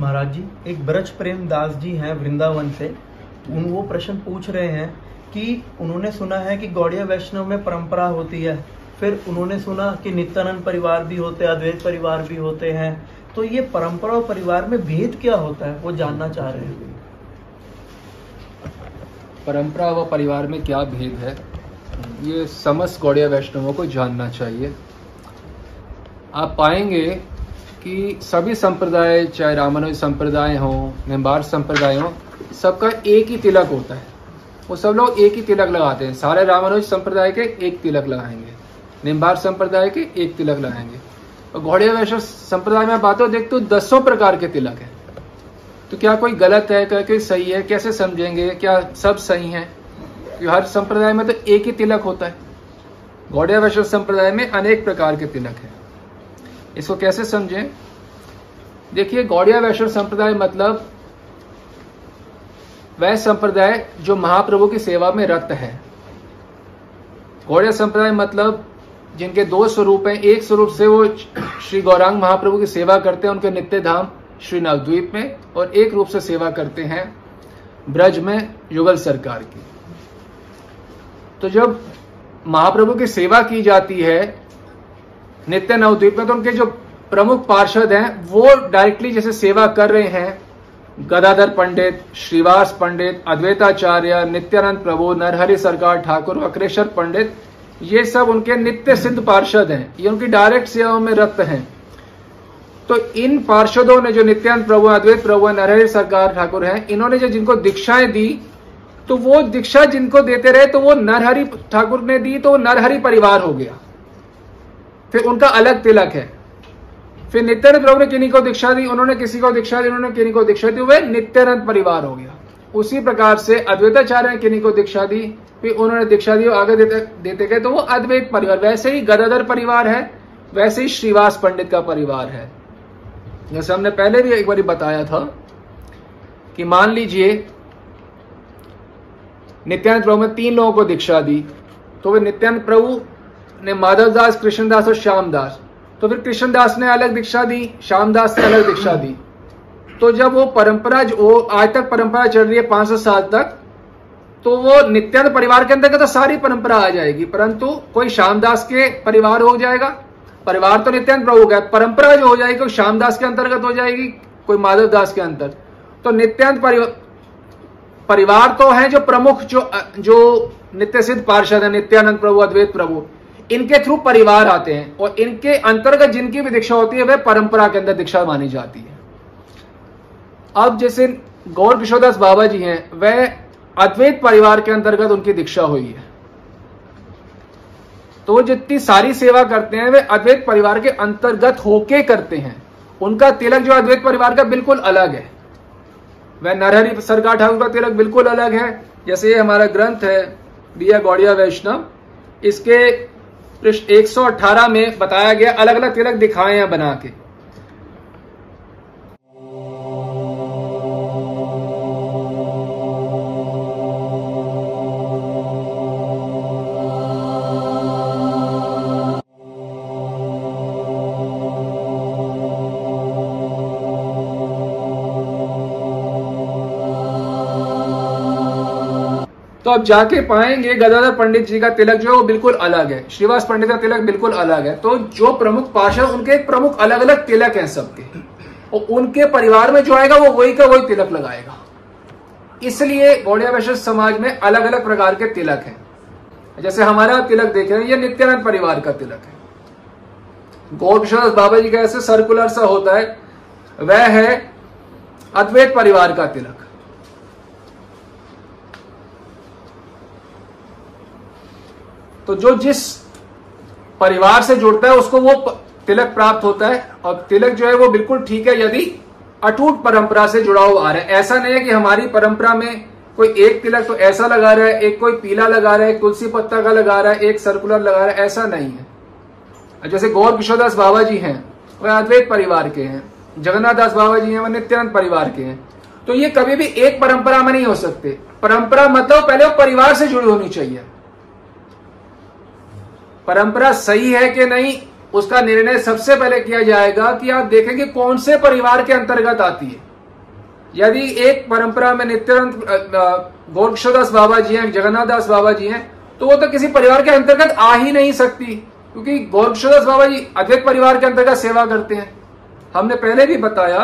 महाराज जी, एक ब्रज प्रेम दास जी हैं वृंदावन से। उन, वो प्रश्न पूछ रहे हैं कि उन्होंने सुना है कि गौड़िया वैष्णव में परंपरा होती है। फिर उन्होंने सुना कि नित्यानंद परिवार भी होते हैं, अद्वैत परिवार भी होते हैं। तो ये परंपरा और परिवार में भेद क्या होता है, वो जानना चाह रहे हैं। परंपरा व परिवार में क्या भेद है? ये समस्त गौड़िया वैष्णवों को जानना चाहिए। आप पाएँगे कि सभी संप्रदाय, चाहे रामानुज संप्रदाय हो, निम्बार संप्रदाय हो, सबका एक ही तिलक होता है। वो सब लोग एक ही तिलक लगाते हैं। सारे रामानुज संप्रदाय के एक तिलक लगाएँगे। निम्बार संप्रदाय के एक तिलक लगाएँगे। और घोड़िया वैष्णव संप्रदाय में बात हो देखते हो दसों प्रकार के तिलक है। तो क्या कोई गलत है? क्या कोई सही है? कैसे समझेंगे? क्या सब सही है? हर संप्रदाय में तो एक ही तिलक होता है। गौड़िया वैष्णव संप्रदाय में अनेक प्रकार के तिलक है। इसको कैसे समझें? देखिए, गौड़िया वैष्णव संप्रदाय मतलब वह संप्रदाय जो महाप्रभु की सेवा में रत है। गौड़िया संप्रदाय मतलब जिनके दो स्वरूप हैं, एक स्वरूप से वो श्री गौरांग महाप्रभु की सेवा करते हैं, उनके नित्य धाम श्री नवद्वीप में, और एक रूप से सेवा करते हैं ब्रज में युगल सरकार की। तो जब महाप्रभु की सेवा की जाती है नित्य नवद्वीप में तो उनके जो प्रमुख पार्षद हैं, वो डायरेक्टली जैसे सेवा कर रहे हैं। गदाधर पंडित, श्रीवास पंडित, अद्वैताचार्य, नित्यानंद प्रभु, नरहरि सरकार ठाकुर, वक्रेश्वर पंडित, ये सब उनके नित्य सिद्ध पार्षद हैं। ये उनकी डायरेक्ट सेवाओं में रक्त हैं। तो इन पार्षदों ने जो नित्यानंद प्रभु, अद्वैत प्रभु, नरहरि सरकार ठाकुर हैं, इन्होंने जो जिनको दीक्षाएँ दी तो वो दीक्षा जिनको देते रहे तो वो नरहरि ठाकुर ने दी तो वो नरहरि परिवार हो गया। फिर उनका अलग तिलक है। फिर नित्यानंद प्रभु ने किन्हीं को दीक्षा दी? उन्होंने किसी को दीक्षा दी? उन्होंने किन्हीं को दीक्षा दी? वे नित्यानंद परिवार हो गया। उसी प्रकार से अद्वैताचार्य ने किन्हीं को दीक्षा दी? फिर उन्होंने दीक्षा दी आगे देते देते गए तो वो अद्वैत परिवार, वैसे ही गदाधर परिवार है, वैसे ही श्रीवास पंडित का परिवार है। जैसे हमने पहले भी एक बार बताया था कि मान लीजिए, नित्यानंद प्रभु ने तीन लोगों को दीक्षा दी तो वे नित्यानंद प्रभु ने माधव दास कृष्णदास और श्यामदास। तो फिर कृष्णदास ने अलग दीक्षा दी, श्यामदास ने अलग दीक्षा दी। तो जब वो परंपरा जो आज तक परंपरा चल रही है पाँच सौ साल तक तो वो नित्यानंद परिवार के अंदर तो सारी परंपरा आ जाएगी, परंतु कोई श्यामदास के परिवार हो जाएगा। परिवार तो नित्यानंद प्रभु का परंपरा जो हो जाएगी, कोई श्यामदास के अंतर्गत हो जाएगी, कोई माधव दास के अंतर तो नित्यानंद परिवार परिवार तो है जो प्रमुख, जो जो नित्य सिद्ध पार्षद है, नित्यानंद प्रभु, अद्वैत प्रभु। इनके थ्रू परिवार आते हैं और इनके अंतर्गत जिनकी भी दीक्षा होती है, वह परंपरा के अंदर दीक्षा मानी जाती है। अब जैसे गौर किशोरदास बाबा जी हैं, वह अद्वैत परिवार के अंतर्गत उनकी दीक्षा हुई है। तो जितनी सारी सेवा करते हैं, वे अद्वैत परिवार के अंतर्गत होके करते हैं। उनका तिलक जो अद्वैत परिवार का बिल्कुल अलग है। वह नरहरि सरकार ठाकुर का तिलक बिल्कुल अलग है। जैसे ये हमारा ग्रंथ है बिया गौड़िया वैष्णव, इसके पृष्ठ 118 में बताया गया अलग अलग तिलक दिखाए हैं बना के। तो अब जाके पाएँगे गदाधर पंडित जी का तिलक जो है वो बिल्कुल अलग है। श्रीवास पंडित का तिलक बिल्कुल अलग है। तो जो प्रमुख पार्षद उनके प्रमुख अलग अलग तिलक हैं सबके। और उनके परिवार में जो आएगा, वो वही का वही तिलक लगाएगा। इसलिए गौड़िया वैश्य समाज में अलग अलग प्रकार के तिलक हैं। जैसे हमारा तिलक देख रहे हैं, ये नित्यानंद परिवार का तिलक है। गौर किशोर बाबा जी का ऐसे सर्कुलर सा होता है, वह है अद्वैत परिवार का तिलक। तो जो जिस परिवार से जुड़ता है, उसको वो तिलक प्राप्त होता है। और तिलक जो है, वो बिल्कुल ठीक है, यदि अटूट परंपरा से जुड़ा हुआ आ रहा है। ऐसा नहीं है कि हमारी परंपरा में कोई एक तिलक तो ऐसा लगा रहा है, एक कोई पीला लगा रहा है तुलसी पत्ता का लगा रहा है, एक सर्कुलर लगा रहा है, ऐसा नहीं है। जैसे गौर किशोरदास बाबा जी हैं वह अद्वैत परिवार के हैं जगन्नाथ दास बाबा जी हैं वह नित्यानंद परिवार के हैं। तो ये कभी भी एक परंपरा में नहीं हो सकते। परंपरा मतलब पहले वो परिवार से जुड़ी होनी चाहिए। परंपरा सही है कि नहीं, उसका निर्णय सबसे पहले किया जाएगा कि आप देखेंगे कौन से परिवार के अंतर्गत आती है। यदि एक परंपरा में नित्यानंद गोरक्षदास बाबा जी हैं जगन्नाथ दास बाबा जी हैं तो वो तो किसी परिवार के अंतर्गत आ ही नहीं सकती, क्योंकि गोरक्षदास बाबा जी अद्वैत परिवार के अंतर्गत सेवा करते हैं। हमने पहले भी बताया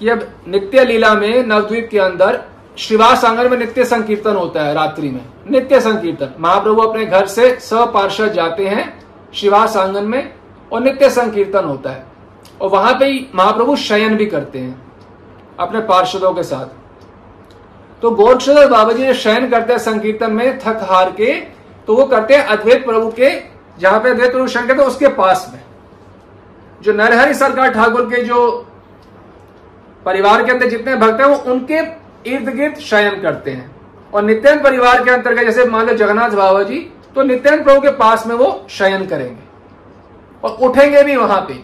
कि अब नित्य लीला में नवद्वीप के अंदर श्रीवास आँगन में नित्य संकीर्तन होता है रात्रि में। नित्य संकीर्तन। महाप्रभु अपने घर से सपार्षद जाते हैं श्रीवास आँगन में और नित्य संकीर्तन होता है। और वहाँ पे ही महाप्रभु शयन भी करते हैं अपने पार्षदों के साथ। तो गोरक्षदास बाबा जी शयन करते हैं संकीर्तन में थक हार के तो वो करते हैं अद्वैत प्रभु के, जहाँ पे अद्वैत प्रभु हैं उसके पास में। जो नरहरि सरकार ठाकुर के जो परिवार के अंदर जितने भक्त हैं, वो उनके इर्द गिर्द शयन करते हैं। और नित्यानंद परिवार के अंतर्गत, जैसे मान लो जगन्नाथ बाबा जी तो नित्यानंद प्रभु के पास में वो शयन करेंगे। और उठेंगे भी वहाँ पे।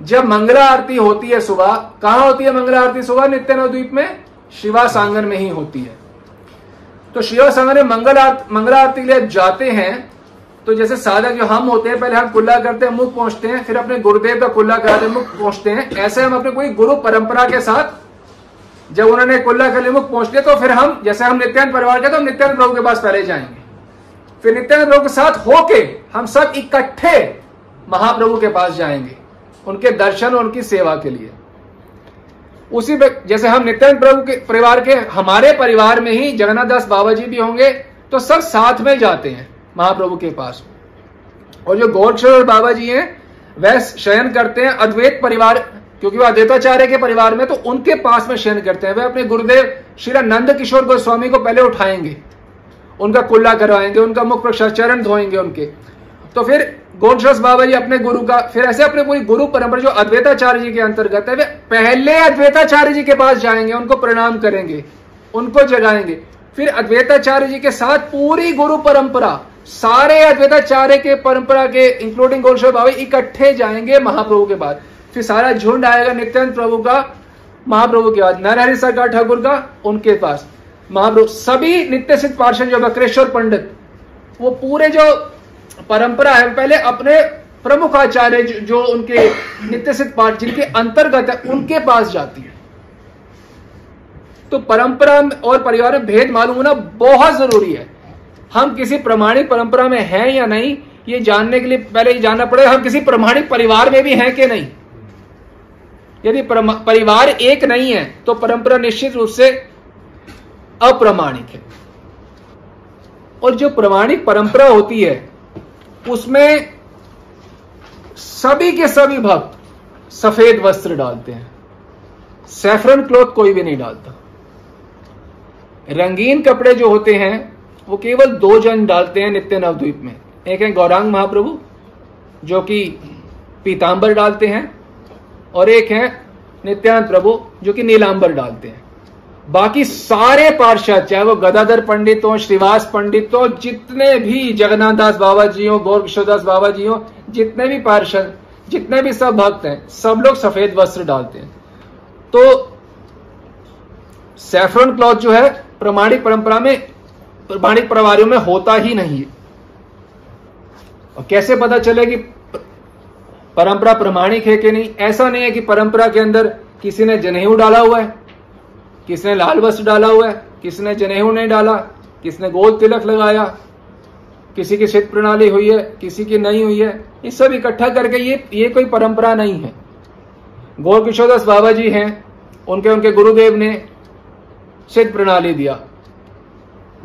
जब मंगला आरती होती है सुबह, कहाँ होती है मंगला आरती सुबह? नित्यानंद द्वीप में शिवा सांगन में ही होती है। तो शिवा सांगन में मंगल आरती, मंगला आरती के लिए जाते हैं तो जैसे साधक जो हम होते हैं, पहले हम कुल्ला करते हैं, मुख पहुँचते हैं, फिर अपने गुरुदेव का कुल्ला कराते मुख पहुँचते हैं। ऐसे हम अपने कोई गुरु परंपरा के साथ जब उन्होंने कुल्ला कर मुख पहुँच लिया तो फिर हम, जैसे हम नित्यानंद परिवार के तो हम नित्यानंद प्रभु के पास पहले जाएँगे। फिर नित्यानंद प्रभु के साथ होके हम सब इकट्ठे महाप्रभु के पास जाएँगे, उनके दर्शन और उनकी सेवा के लिए। उसी जैसे हम नित्यानंद प्रभु के परिवार के, हमारे परिवार में ही जगन्नाथ दास बाबा जी भी होंगे तो सब साथ में जाते हैं महाप्रभु के पास। और जो गौरक्षर बाबा जी हैं, वह शयन करते हैं, अद्वैत परिवार क्योंकि वो अद्वैताचार्य के परिवार में तो उनके पास में शयन करते हैं। वे अपने गुरुदेव श्री नंद किशोर गोस्वामी को पहले उठाएँगे। उनका कुल्ला करवाएँगे, उनका मुख प्रक्षर चरण धोएँगे उनके। तो फिर गोडशस बाबा जी अपने गुरु का, फिर ऐसे अपने पूरी गुरु परंपरा जो अद्वैताचार्य जी के अंतर्गत है, वे पहले अद्वैताचार्य जी के पास जाएँगे, उनको प्रणाम करेंगे, उनको जगाएँगे। फिर अद्वैताचार्य जी के साथ पूरी गुरु परंपरा, सारे अद्वैताचार्य के परंपरा के इंक्लूडिंग गोलशोर बाबा इकट्ठे जाएँगे महाप्रभु के बाद। फिर सारा झुंड आएगा नित्यानंद प्रभु का, महाप्रभु के बाद। नरहरि सरकार ठाकुर का, उनके पास। महाप्रभु, सभी नित्य सिद्ध पार्षद जो बकरेश्वर पंडित, वो पूरे जो परंपरा है पहले अपने प्रमुख आचार्य जो उनके नित्य सिद्ध पाठ जिनके अंतर्गत है, उनके पास जाती है। तो परंपरा और परिवार में भेद मालूम होना बहुत ज़रूरी है। हम किसी प्रमाणिक परंपरा में हैं या नहीं, ये जानने के लिए पहले ये जानना पड़ेगा, हम किसी प्रमाणिक परिवार में भी हैं कि नहीं। यदि परिवार एक नहीं है तो परंपरा निश्चित रूप से अप्रमाणिक है। और जो प्रमाणिक परंपरा होती है, उसमें सभी के सभी भक्त सफ़ेद वस्त्र डालते हैं। सेफरन क्लोथ कोई भी नहीं डालता। रंगीन कपड़े जो होते हैं, वो केवल दो जन डालते हैं नित्य नवद्वीप में। एक है गौरांग महाप्रभु, जो कि पीतांबर डालते हैं और एक है नित्यानंद प्रभु, जो कि नीलांबर डालते हैं। बाकी सारे पार्षद, चाहे वो गदाधर पंडित हो, श्रीवास पंडित हो, जितने भी जगन्नाथ दास बाबा जी हो गौर किशोरदास बाबा जी हो, जितने भी पार्षद, जितने भी सब भक्त हैं, सब लोग सफ़ेद वस्त्र डालते हैं। तो सैफरन क्लॉथ जो है, प्रमाणिक परंपरा में, प्रमाणिक परिवारों में होता ही नहीं है। और कैसे पता चले कि परंपरा प्रमाणिक है कि नहीं? ऐसा नहीं है कि परंपरा के अंदर किसी ने जनेऊ डाला हुआ है किसने लाल वस्त्र डाला हुआ है किसने जनेऊ नहीं डाला किसने गोल तिलक लगाया, किसी की सिद्ध प्रणाली हुई है, किसी की नहीं हुई है, ये सब इकट्ठा करके ये ये कोई परंपरा नहीं है। गौर किशोरदास बाबा जी हैं, उनके उनके गुरुदेव ने सिद्ध प्रणाली दिया।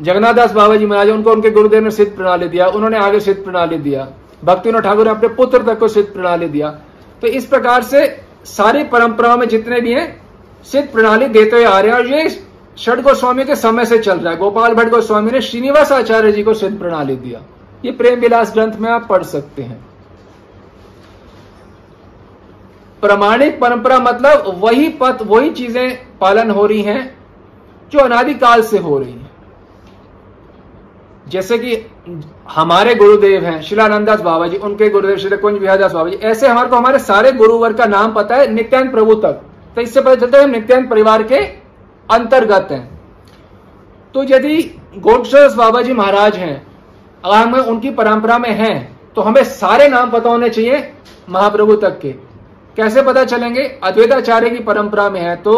जगन्नाथ दास बाबा जी महाराज, उनको, उनके गुरुदेव ने सिद्ध प्रणाली दिया, उन्होंने आगे सिद्ध प्रणाली दिया। भक्तिनाथ ठाकुर ने अपने पुत्र तक को सिद्ध प्रणाली दिया। तो इस प्रकार से सारी परंपराओं में जितने भी हैं, सिद्ध प्रणाली देते हुए आ रहे हैं और ये षड गोस्वामी के समय से चल रहा है। गोपाल भट्ट गोस्वामी ने श्रीनिवास आचार्य जी को सिद्ध प्रणाली दिया। ये प्रेम विलास ग्रंथ में आप पढ़ सकते हैं। प्रमाणिक परंपरा मतलब वही पथ, वही चीज़ें पालन हो रही हैं, जो अनादिकाल से हो रही हैं। जैसे कि हमारे गुरुदेव हैं, शिलानंदास बाबा जी उनके गुरुदेव श्री कुंज विहारदास बाबा जी ऐसे हमारे को हमारे सारे गुरुवर का नाम पता है, नित्यानंद प्रभु तक। तो इससे पता चलता है, हम नित्यानंद परिवार के अंतर्गत हैं। तो यदि गोडस बाबा जी महाराज हैं, अगर हम उनकी परंपरा में हैं तो हमें सारे नाम पता होने चाहिए महाप्रभु तक के। कैसे पता चलेंगे? अद्वैताचार्य की परंपरा में है तो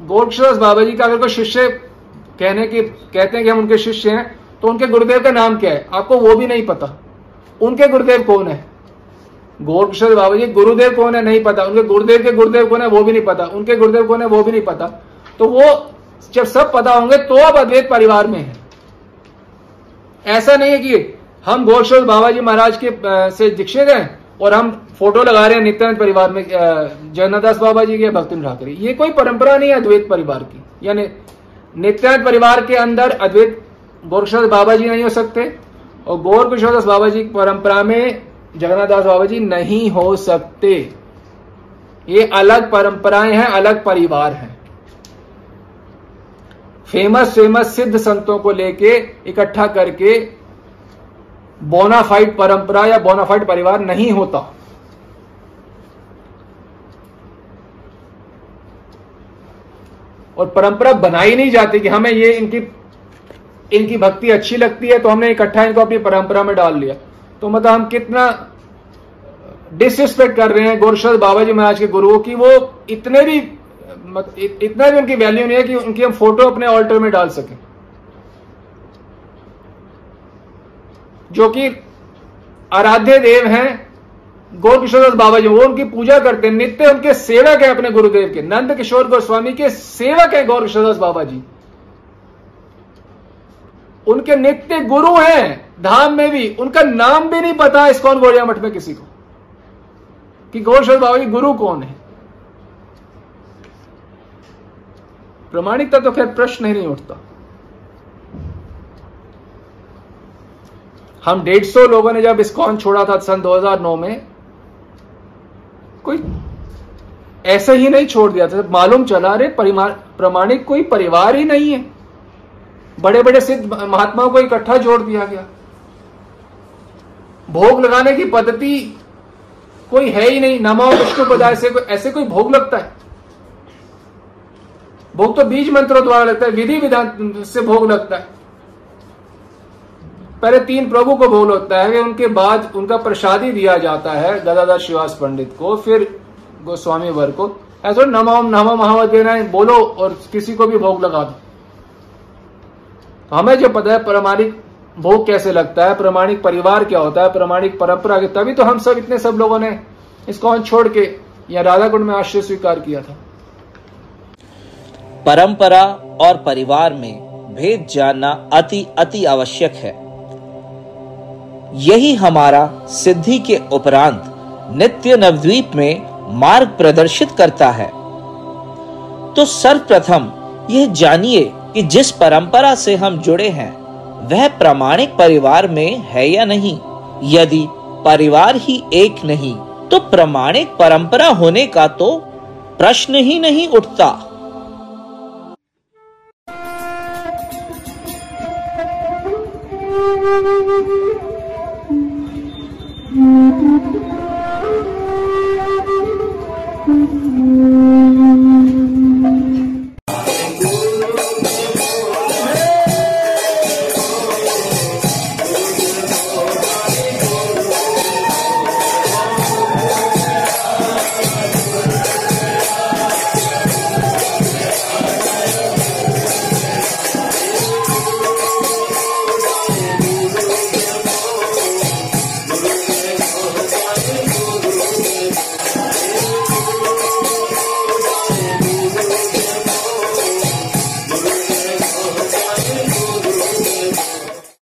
गोरक्षदास बाबा जी का अगर कोई शिष्य कहने की, कहते हैं कि हम उनके शिष्य हैं तो उनके गुरुदेव का नाम क्या है? आपको वो भी नहीं पता। उनके गुरुदेव कौन है? गोरक्षदास बाबा जी गुरुदेव कौन है? नहीं पता। उनके गुरुदेव के गुरुदेव कौन है? वो भी नहीं पता। उनके गुरुदेव कौन है? वो भी नहीं पता। तो वो जब सब पता होंगे तो अब अद्वैत परिवार में है। ऐसा नहीं है कि हम गोरक्षदास बाबा जी महाराज के से दीक्षित हैं और हम फ़ोटो लगा रहे हैं नित्यानंद परिवार में जगन्नाथ बाबा जी के भक्ति ठाकरे ये कोई परंपरा नहीं है अद्वैत परिवार की। यानी नित्यानंद परिवार के अंदर अद्वैत गोरक्षदास बाबा जी नहीं हो सकते और गौर किशोरदास बाबा जी की परंपरा में जगन्नाथ दास बाबा जी नहीं हो सकते। ये अलग परंपराएँ हैं, अलग परिवार हैं। फ़ेमस फ़ेमस सिद्ध संतों को लेके इकट्ठा करके बोनाफाइड परंपरा या बोनाफाइड परिवार नहीं होता। और परंपरा बनाई नहीं जाती कि हमें ये इनकी इनकी भक्ति अच्छी लगती है तो हमने इकट्ठा इनको अपनी परंपरा में डाल लिया। तो मतलब हम कितना डिसरिस्पेक्ट कर रहे हैं गोरशद बाबा जी महाराज के गुरुओं की, वो इतने भी इतना भी उनकी वैल्यू नहीं है कि उनकी हम फ़ोटो अपने ऑल्टर में डाल सकें। जो कि आराध्य देव हैं गौर किशोर बाबा जी वो उनकी पूजा करते हैं, नित्य उनके सेवक है अपने गुरुदेव के, नंद किशोर गोस्वामी के सेवक है गौर किशोर बाबा जी उनके नित्य गुरु हैं, धाम में भी। उनका नाम भी नहीं पता इस कौन गोरिया मठ में किसी को। कि गौर बाबा जी गुरु कौन है? प्रमाणिकता तो खैर प्रश्न ही नहीं उठता। हम डेढ़ सौ लोगों ने जब इस्कॉन छोड़ा था सन 2009 में, कोई ऐसे ही नहीं छोड़ दिया था। मालूम चला रहे प्रमाणिक कोई परिवार ही नहीं है। बड़े बड़े सिद्ध महात्माओं को इकट्ठा जोड़ दिया गया। भोग लगाने की पद्धति कोई है ही नहीं नमो विष्णु पद ऐसे कोई ऐसे कोई भोग लगता है। भोग तो बीज मंत्रों द्वारा लगता है, विधि विधान से भोग लगता है। पहले तीन प्रभु को भोग लगता है उनके बाद उनका प्रसादी दिया जाता है गदाधर शिवास पंडित को, फिर गोस्वामी वर को। ऐसा नमो नमो महावत बोलो और किसी को भी भोग लगा दो। हमें जो पता है प्रमाणिक भोग कैसे लगता है? प्रमाणिक परिवार क्या होता है? प्रमाणिक परंपरा तभी तो हम सब, इतने सब लोगों ने इसको छोड़ के या राधा कुंड में आश्रय स्वीकार किया था। परंपरा और परिवार में भेद जानना अति अति आवश्यक है। यही हमारा सिद्धि के उपरांत नित्य नवद्वीप में मार्ग प्रदर्शित करता है। तो सर्वप्रथम यह जानिए कि जिस परंपरा से हम जुड़े हैं, वह प्रामाणिक परिवार में है या नहीं यदि परिवार ही एक नहीं तो प्रामाणिक परंपरा होने का तो प्रश्न ही नहीं उठता